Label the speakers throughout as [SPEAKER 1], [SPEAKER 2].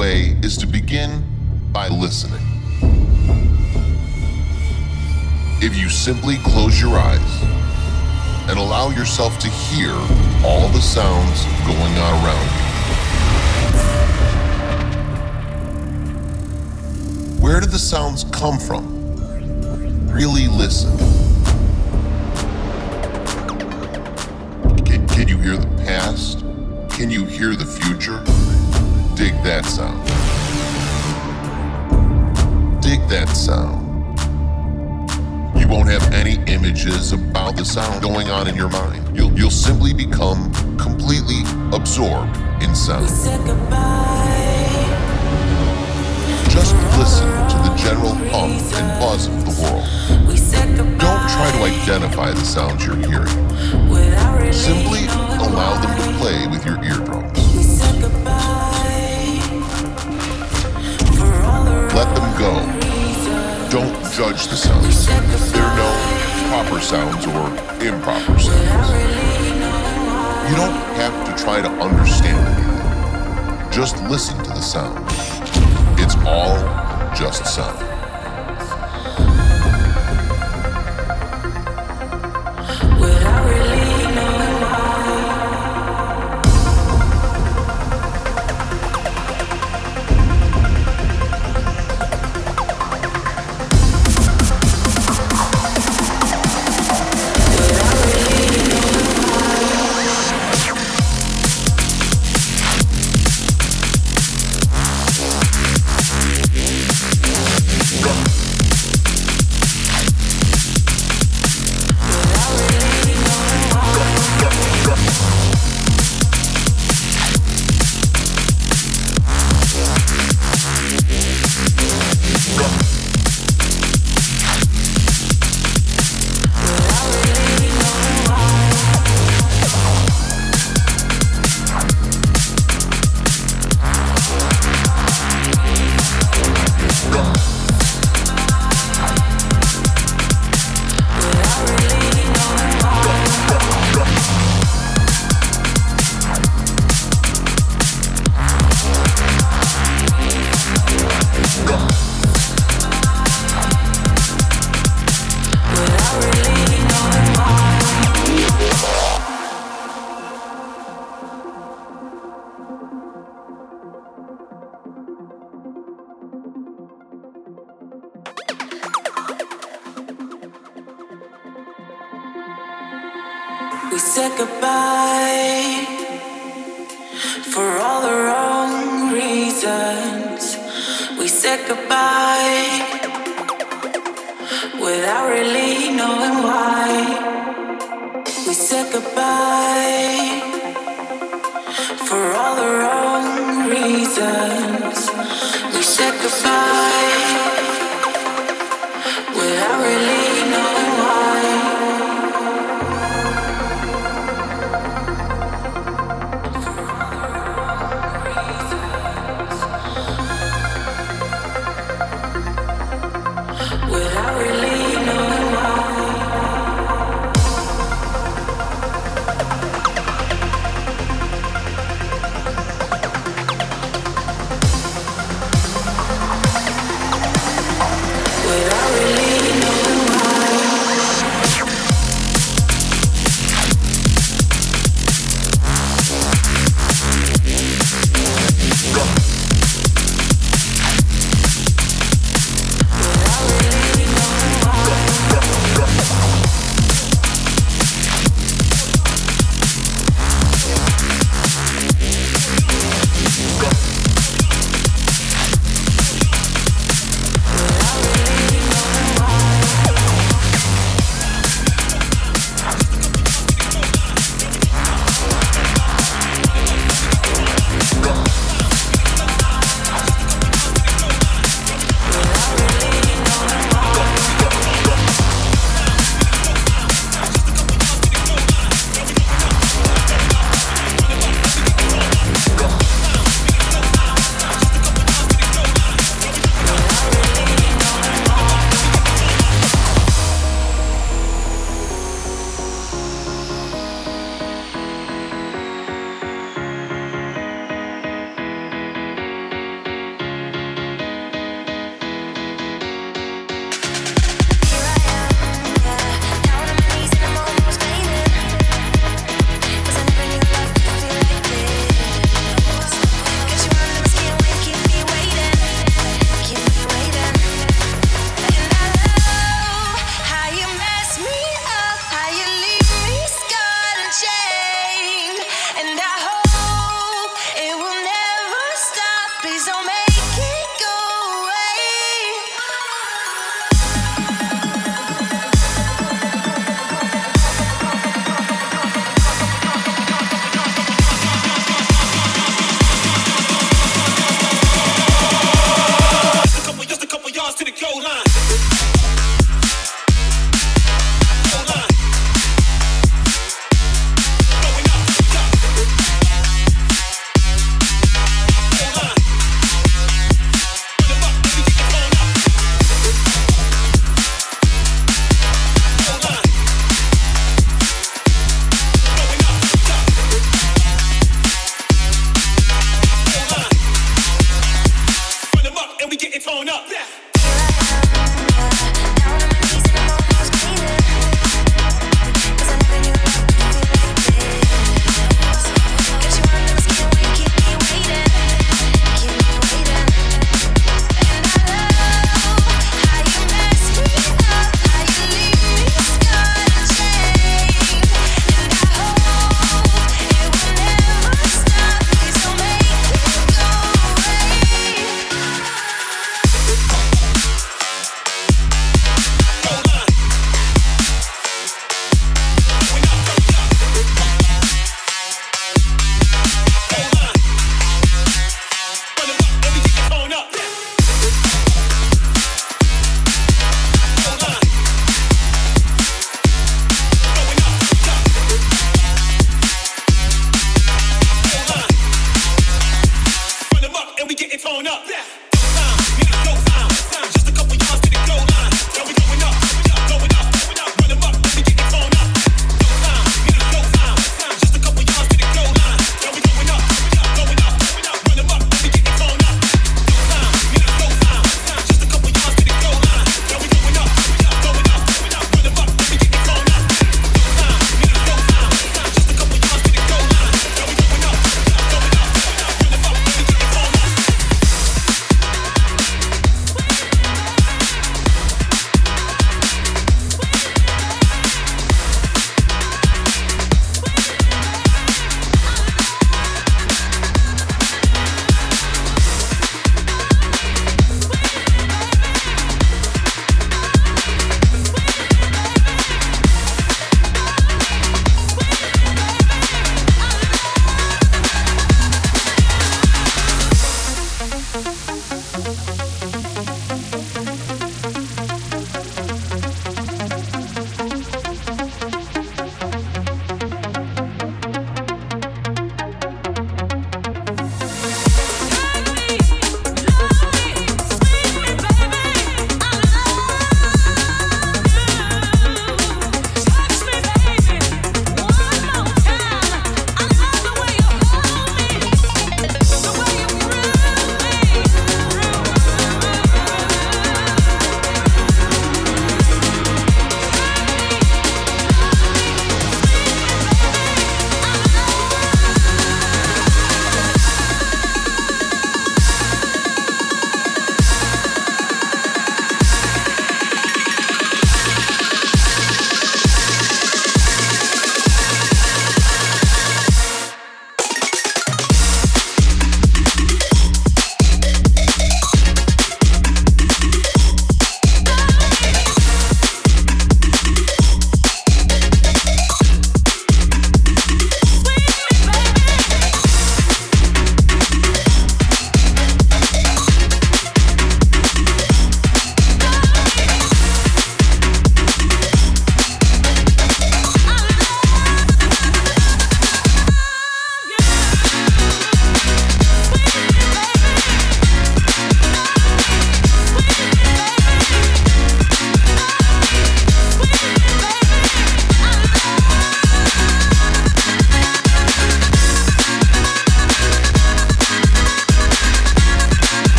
[SPEAKER 1] way is to begin by listening. If you simply close your eyes and allow yourself to hear all the sounds going on around you. Where do the sounds come from? Really listen. Can, can you hear the past? Can you hear the future? Dig that sound. Dig that sound. You won't have any images about the sound going on in your mind. You'll, you'll simply become completely absorbed in sound. Just listen to the general hum and buzz of the world. Don't try to identify the sounds you're hearing. Simply allow them to play with your eardrums. Go. Don't judge the sounds. There are no proper sounds or improper sounds. You don't have to try to understand anything. Just listen to the sound. It's all just sound.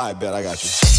[SPEAKER 2] I bet. I got you.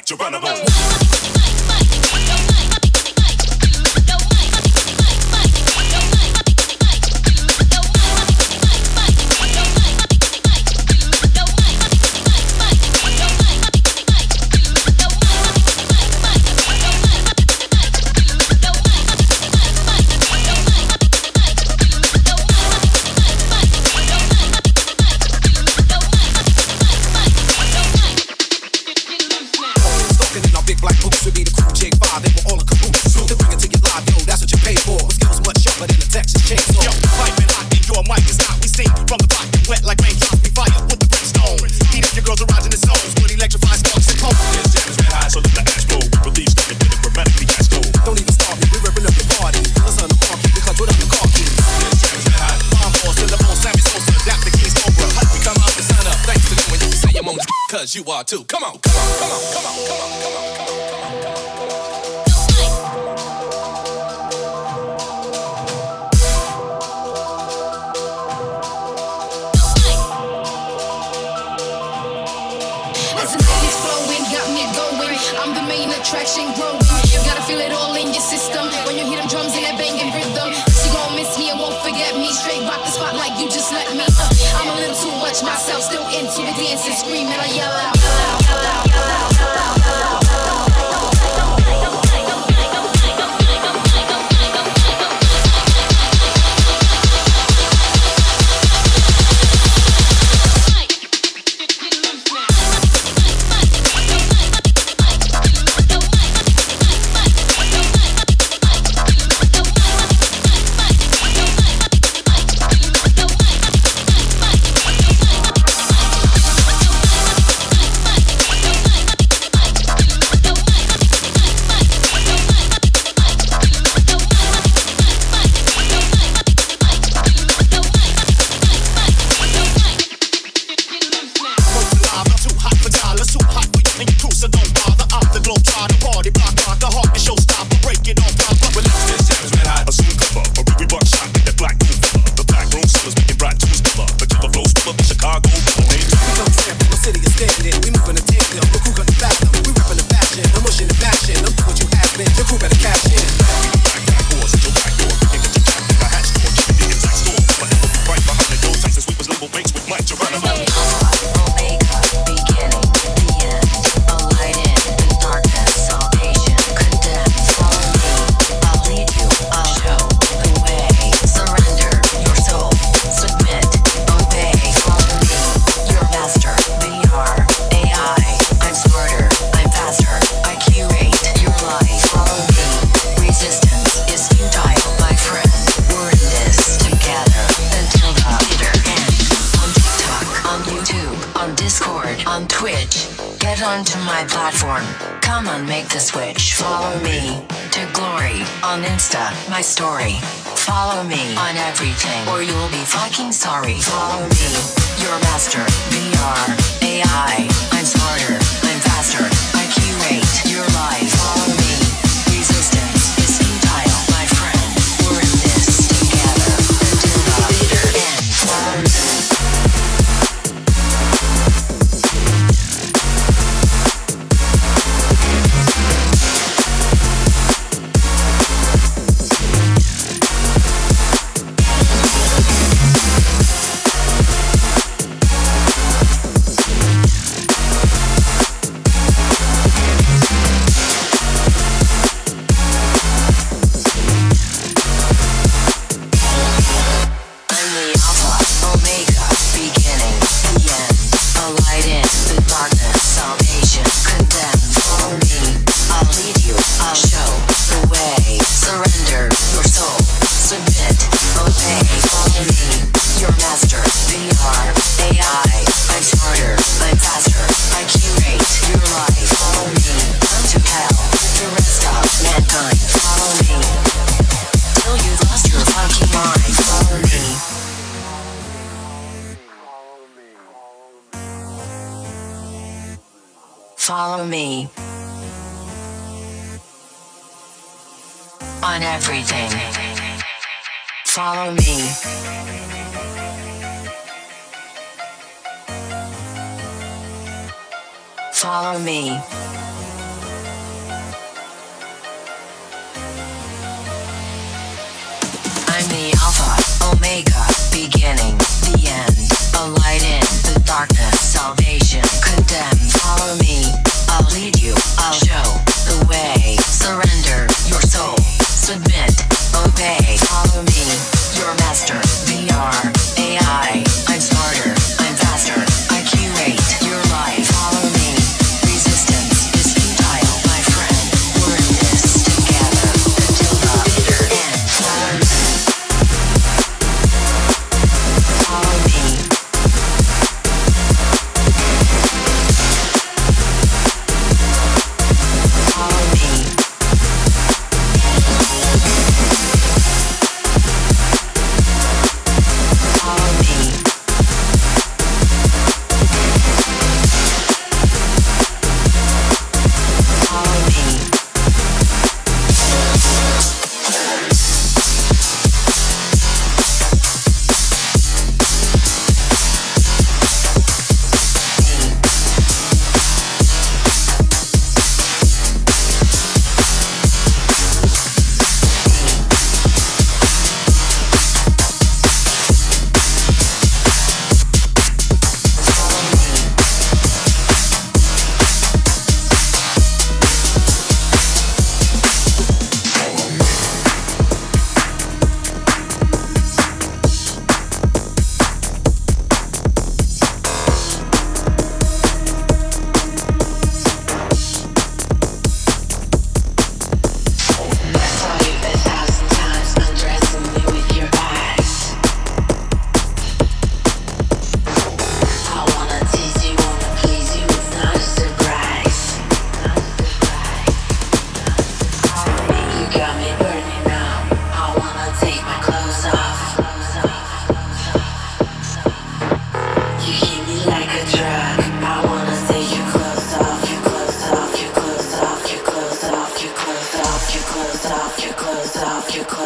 [SPEAKER 3] You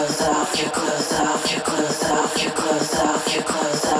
[SPEAKER 4] close off, You close off, You close off, You close off, You close off.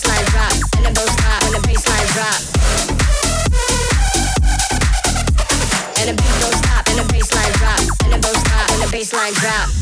[SPEAKER 5] baseline and it
[SPEAKER 6] won't stop the drop. And the beat don't stop, and the drop, and won't stop the drop.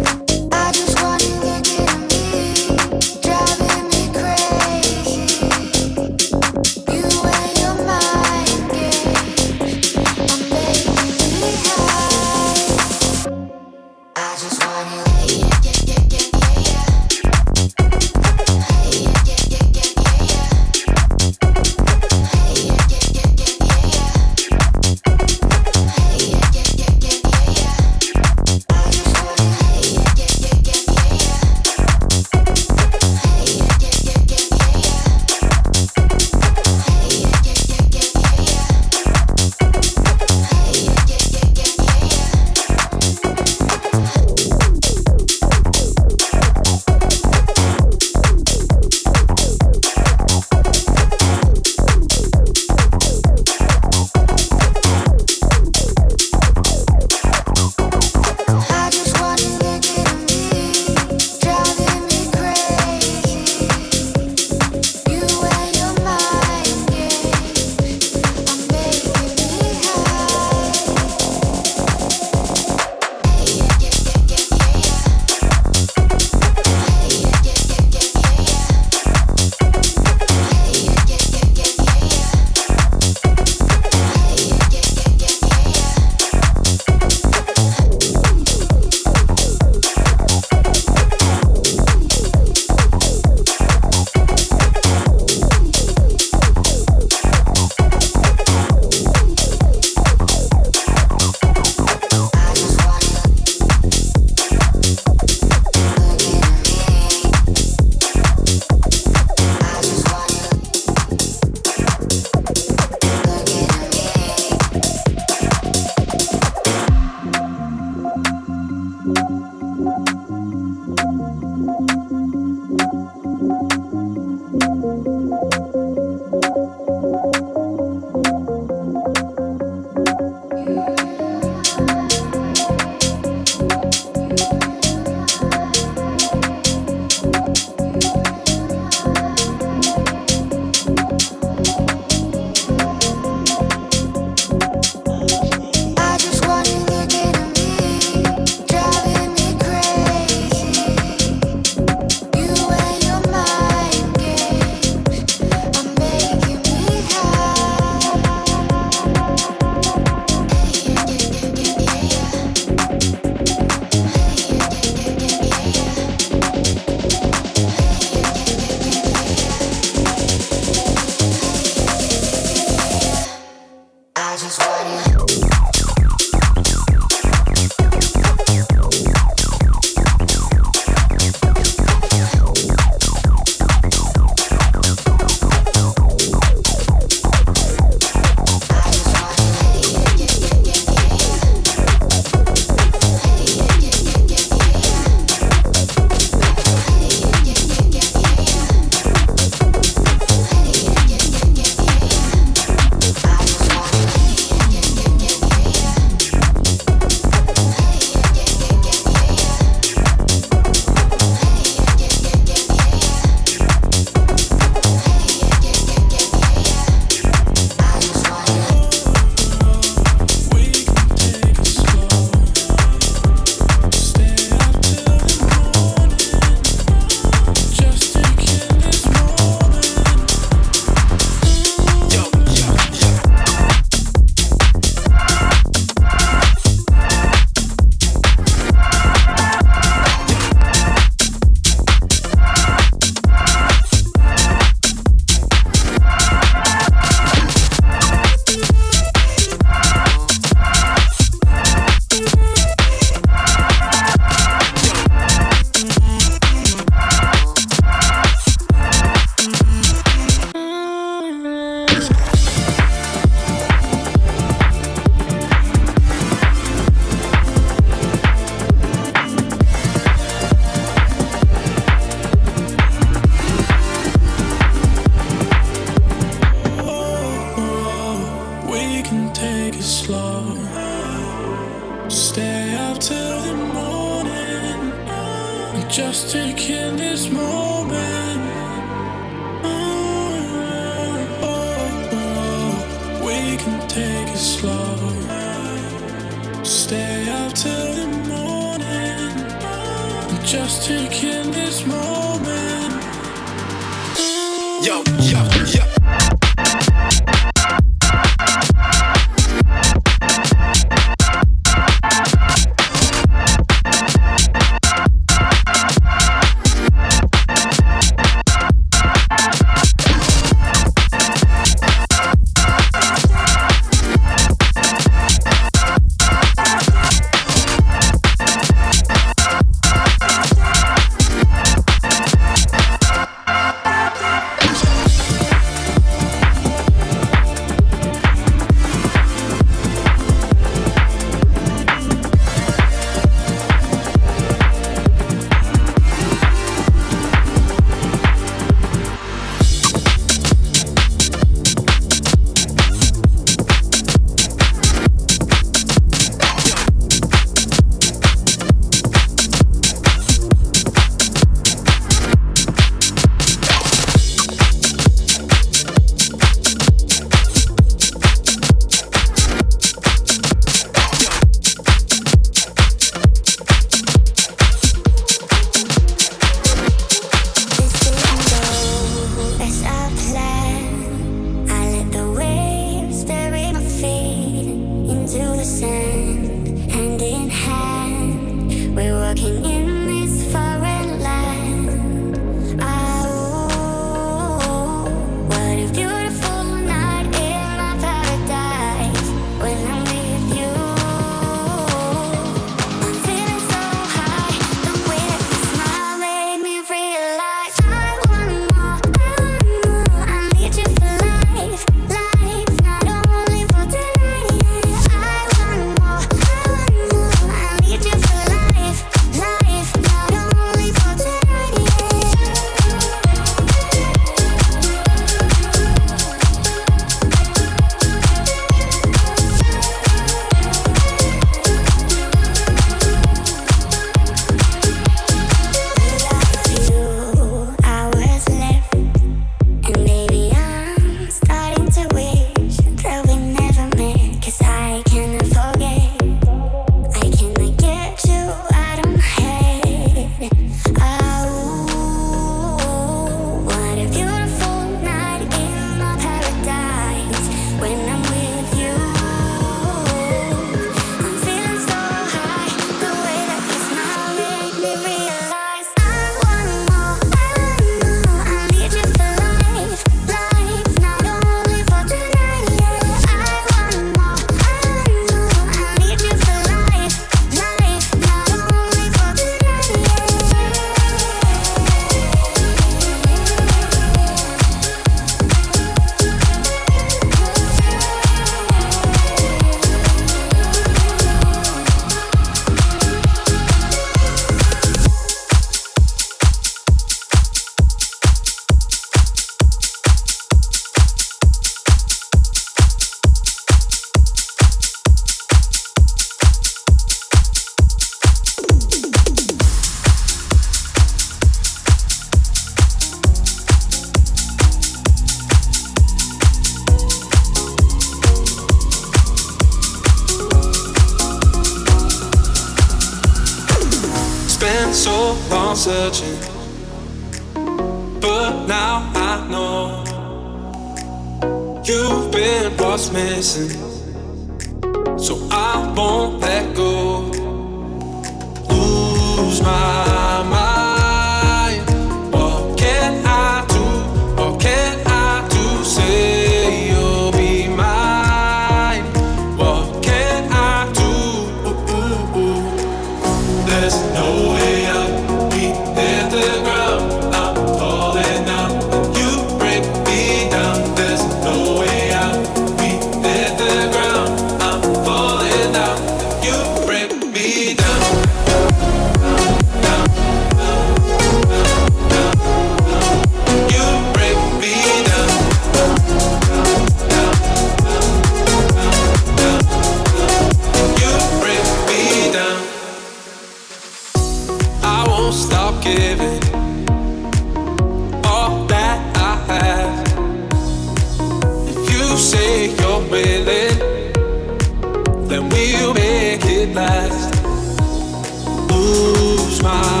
[SPEAKER 7] time.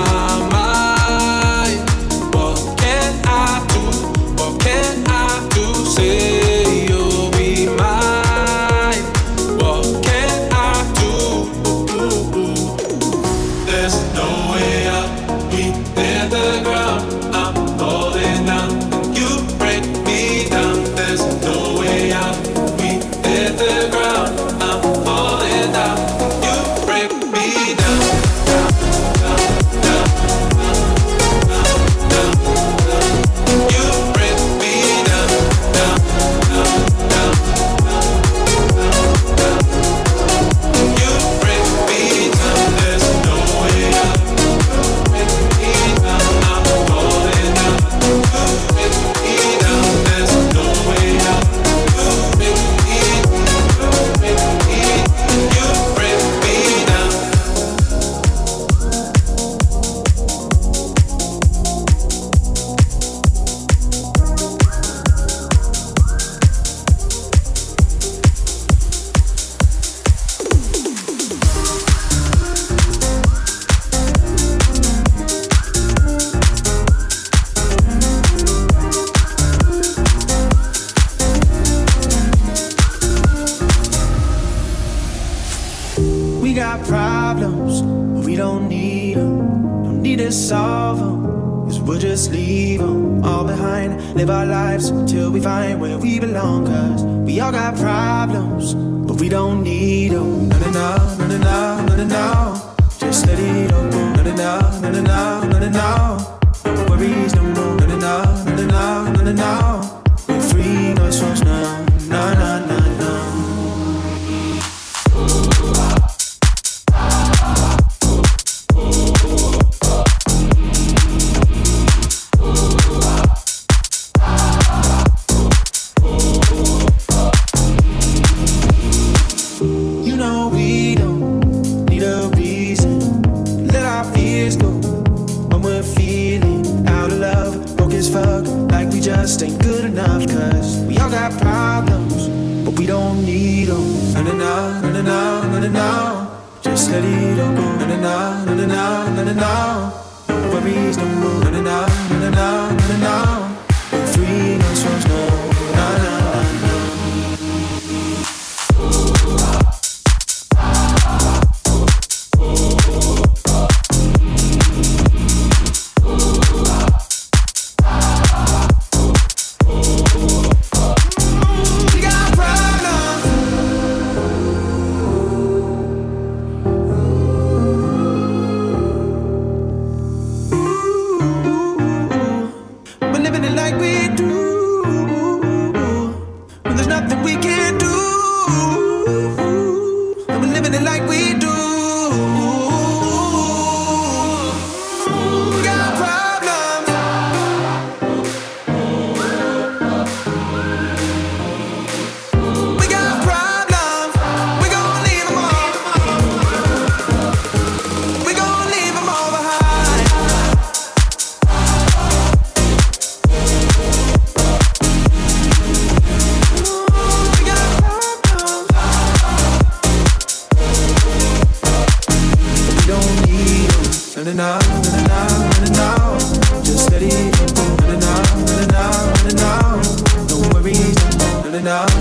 [SPEAKER 7] 나.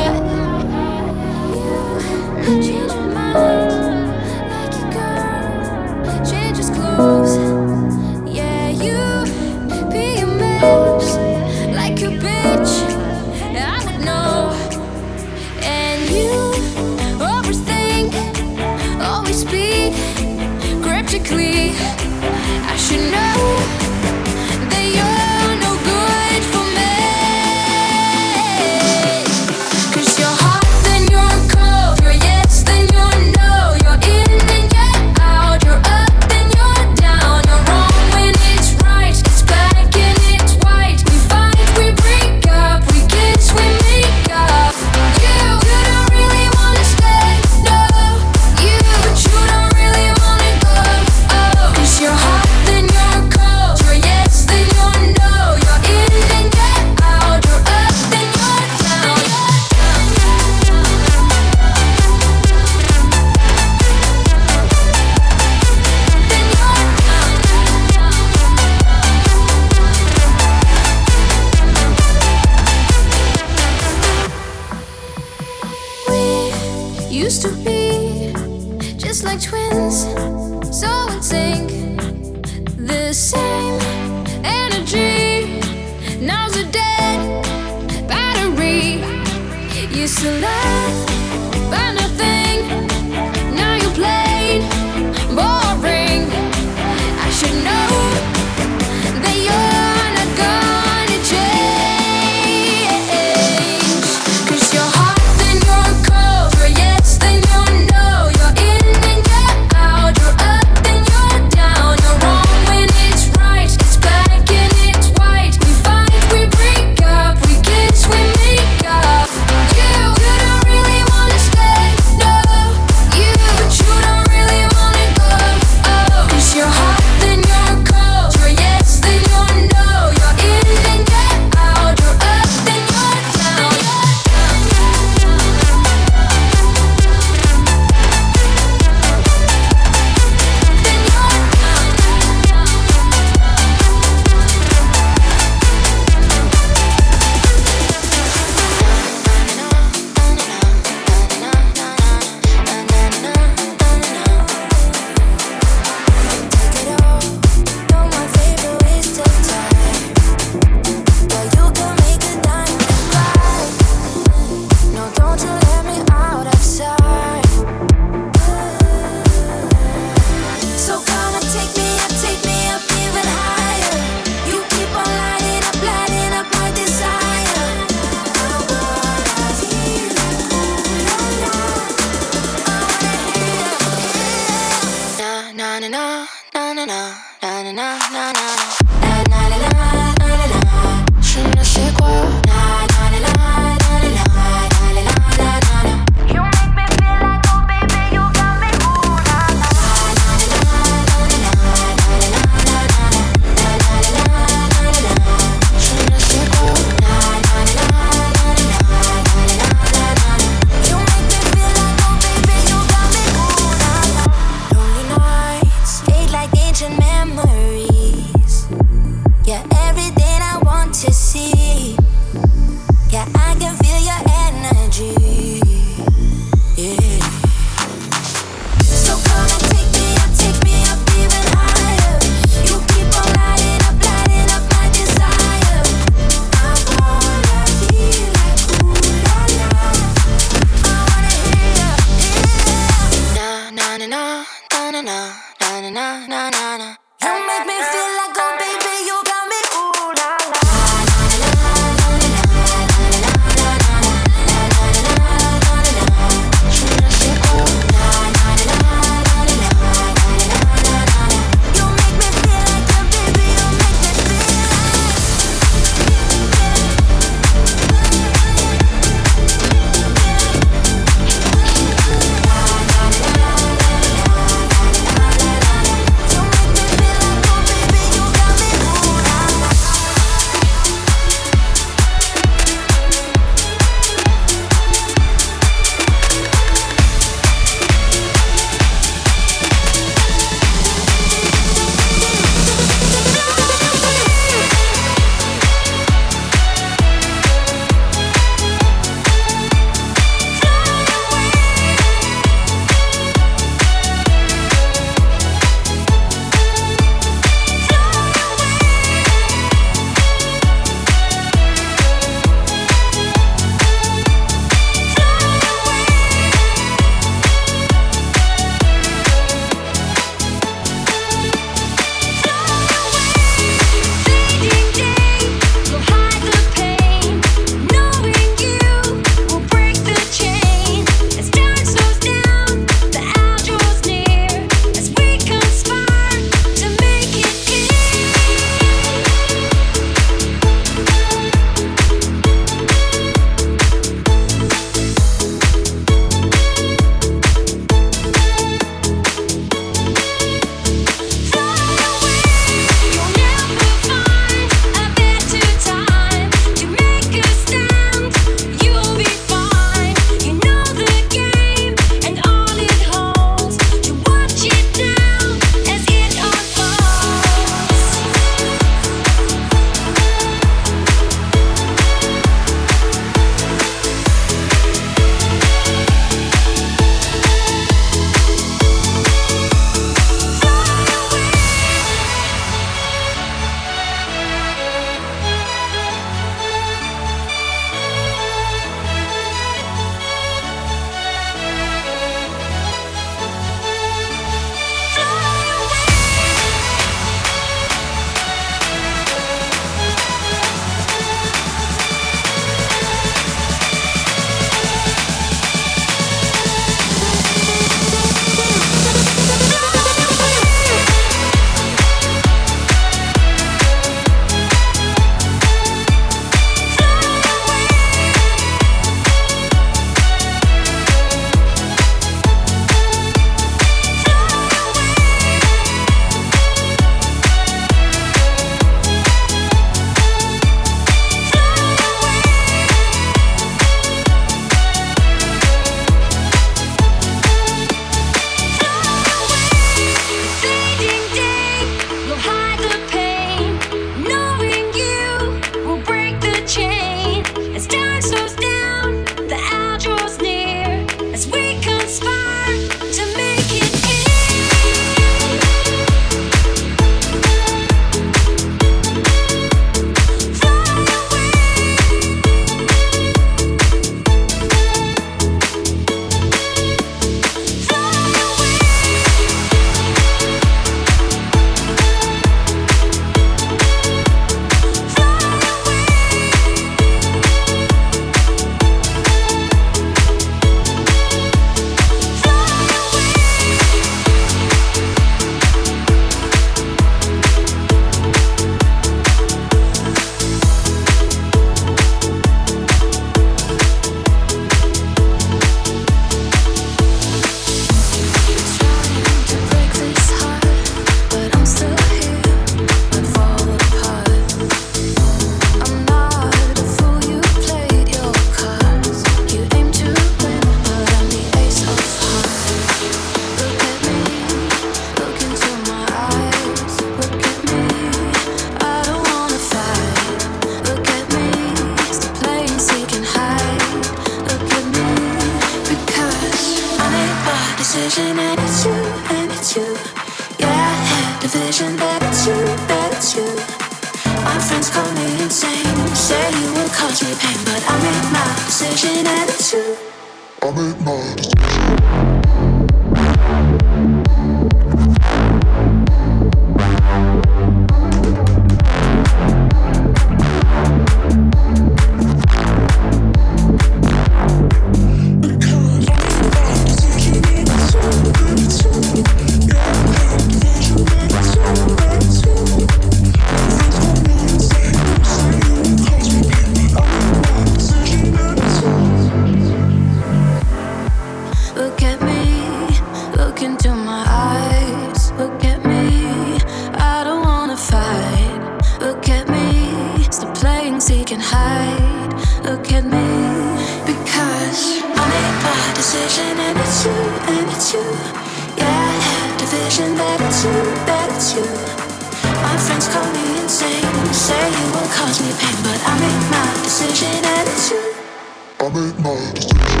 [SPEAKER 7] I
[SPEAKER 8] made my decision.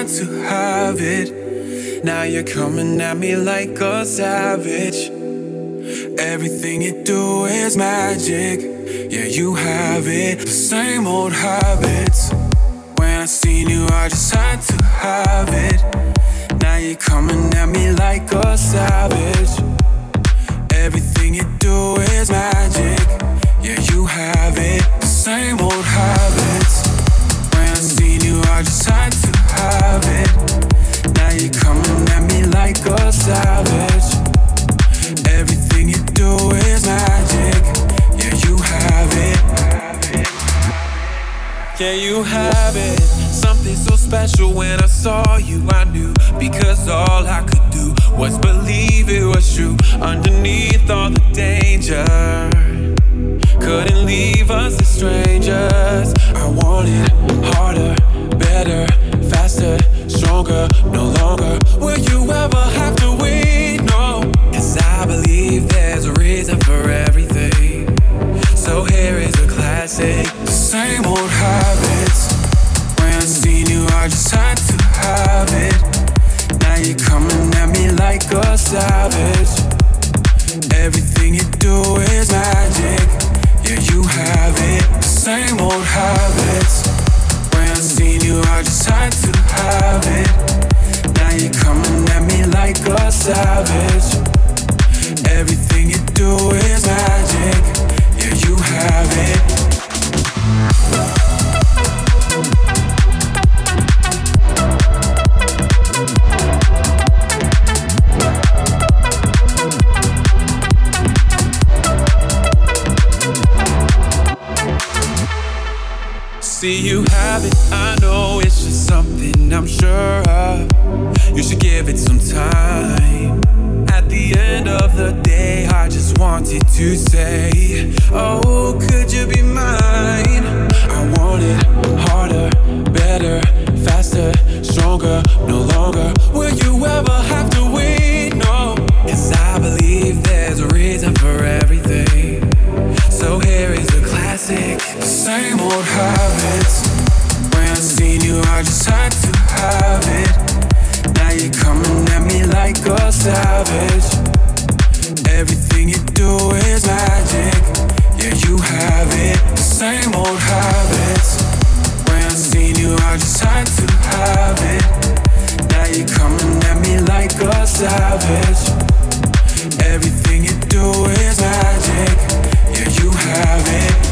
[SPEAKER 8] Had
[SPEAKER 7] to have it. Now you're coming at me like a savage. Everything you do is magic. Yeah, you have it. The same old habits. When I seen you, I just had to have it. Now you're coming at me like a savage. Everything you do is magic. Yeah, you have it. The same old habits. When I seen you, I just had like a savage. Everything you do is magic. Yeah, you have it. Yeah, you have it. Something so special when I saw you, I knew. Because all I could do was believe it was true. Underneath all the danger, couldn't leave us as strangers. I wanted harder, better, faster, stronger. No longer will you ever have to wait. No, cause I believe there's a reason for everything. So here is a classic. Same old habits. When I seen you, I just had to have it. Now you're coming at me like a savage. Everything you do is magic. Yeah, you have it. Same old habits. You, I just had to have it. Now you're coming at me like a savage. Everything you do is magic. Yeah, you have it. See you have it, I know it's just something I'm sure of. You should give it some time. At the end of the day, I just wanted to say, Oh, could you be mine? I want it harder, better, faster, stronger. No longer will you ever have to wait. No, cause I believe there's a reason for everything. So here is classic. Same old habits. When I seen you, I just had to have it. Now you're coming at me like a savage. Everything you do is magic. Yeah, you have it. Same old habits. When I seen you, I just had to have it. Now you're coming at me like a savage. Everything you do is magic. Yeah, you have it.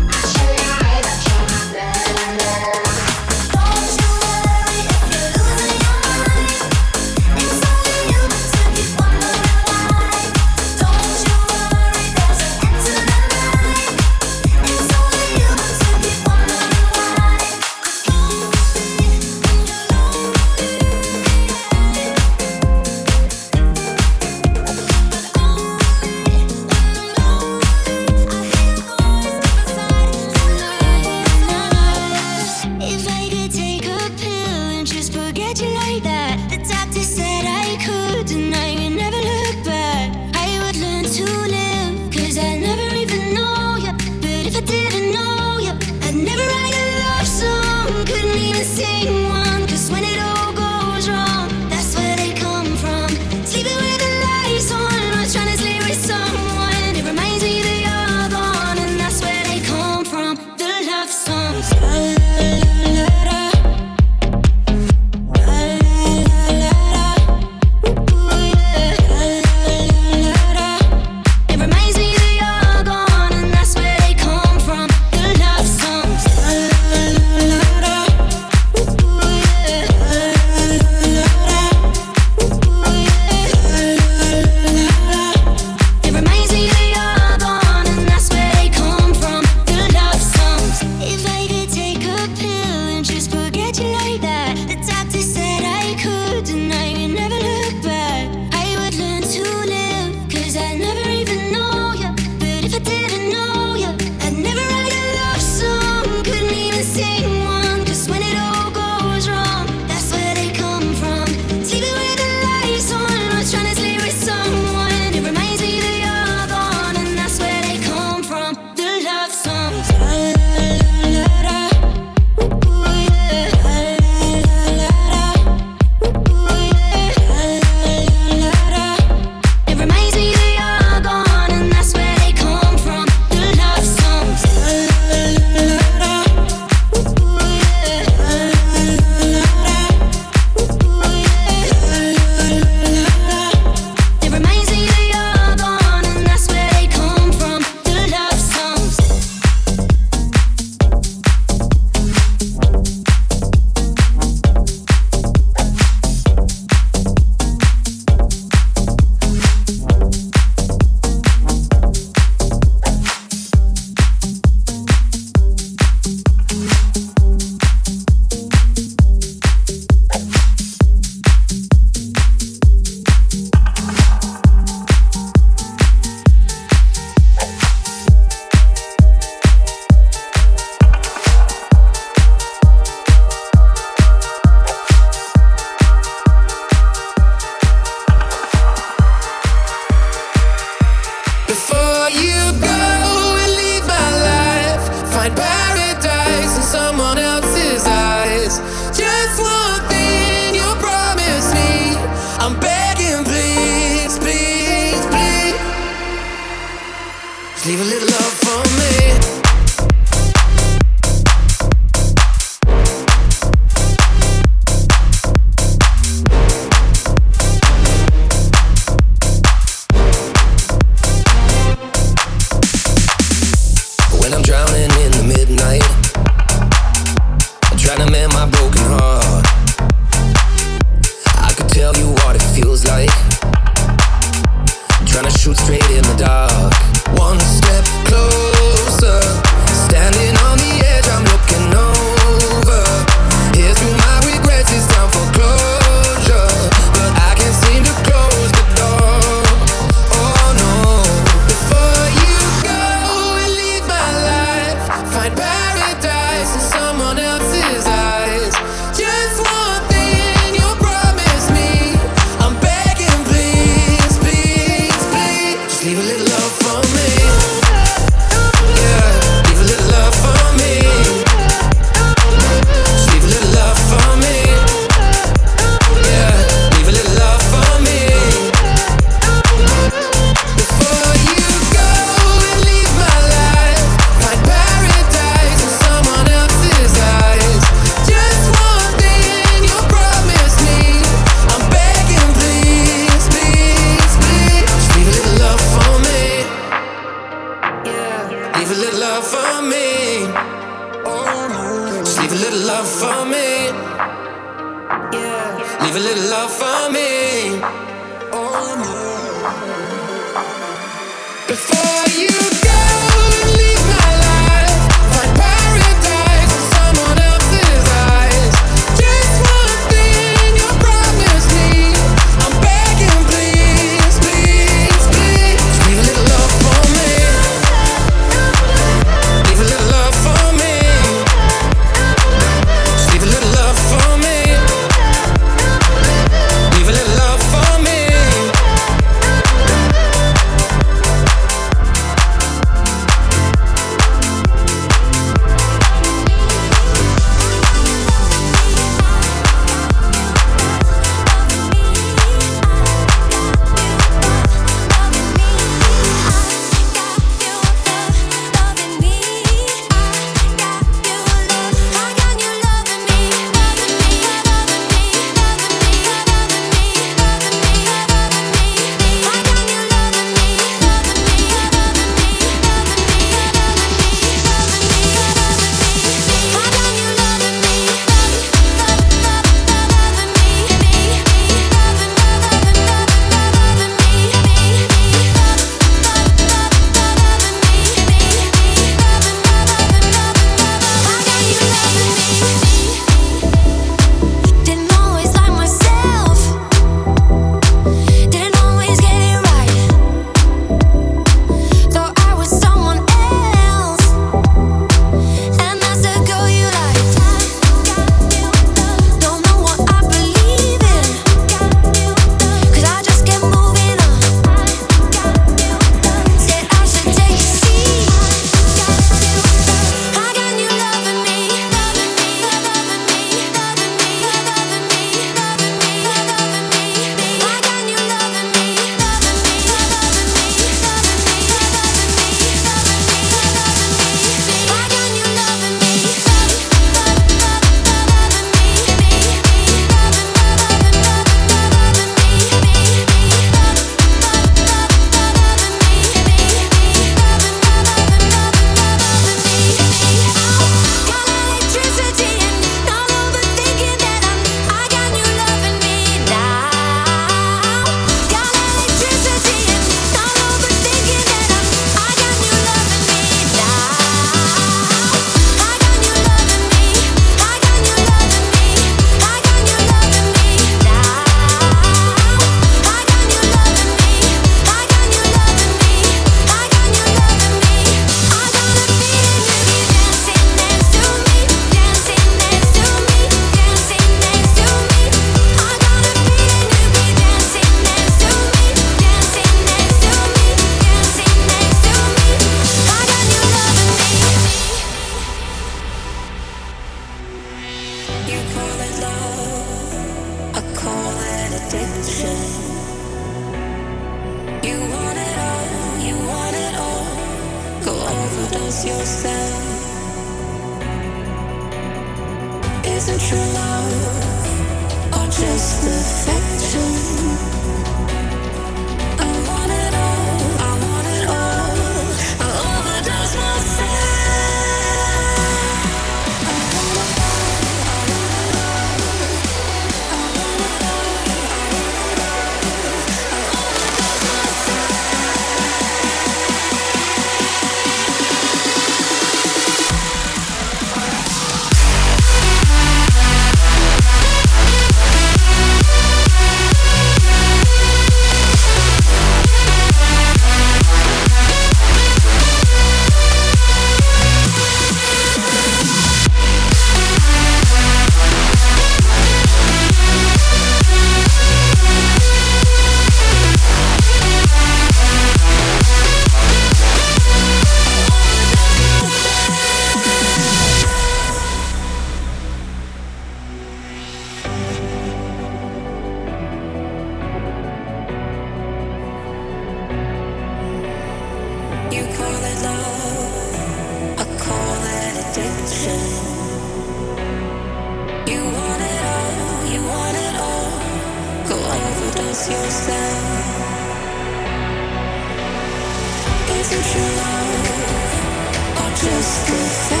[SPEAKER 8] Just
[SPEAKER 9] affection?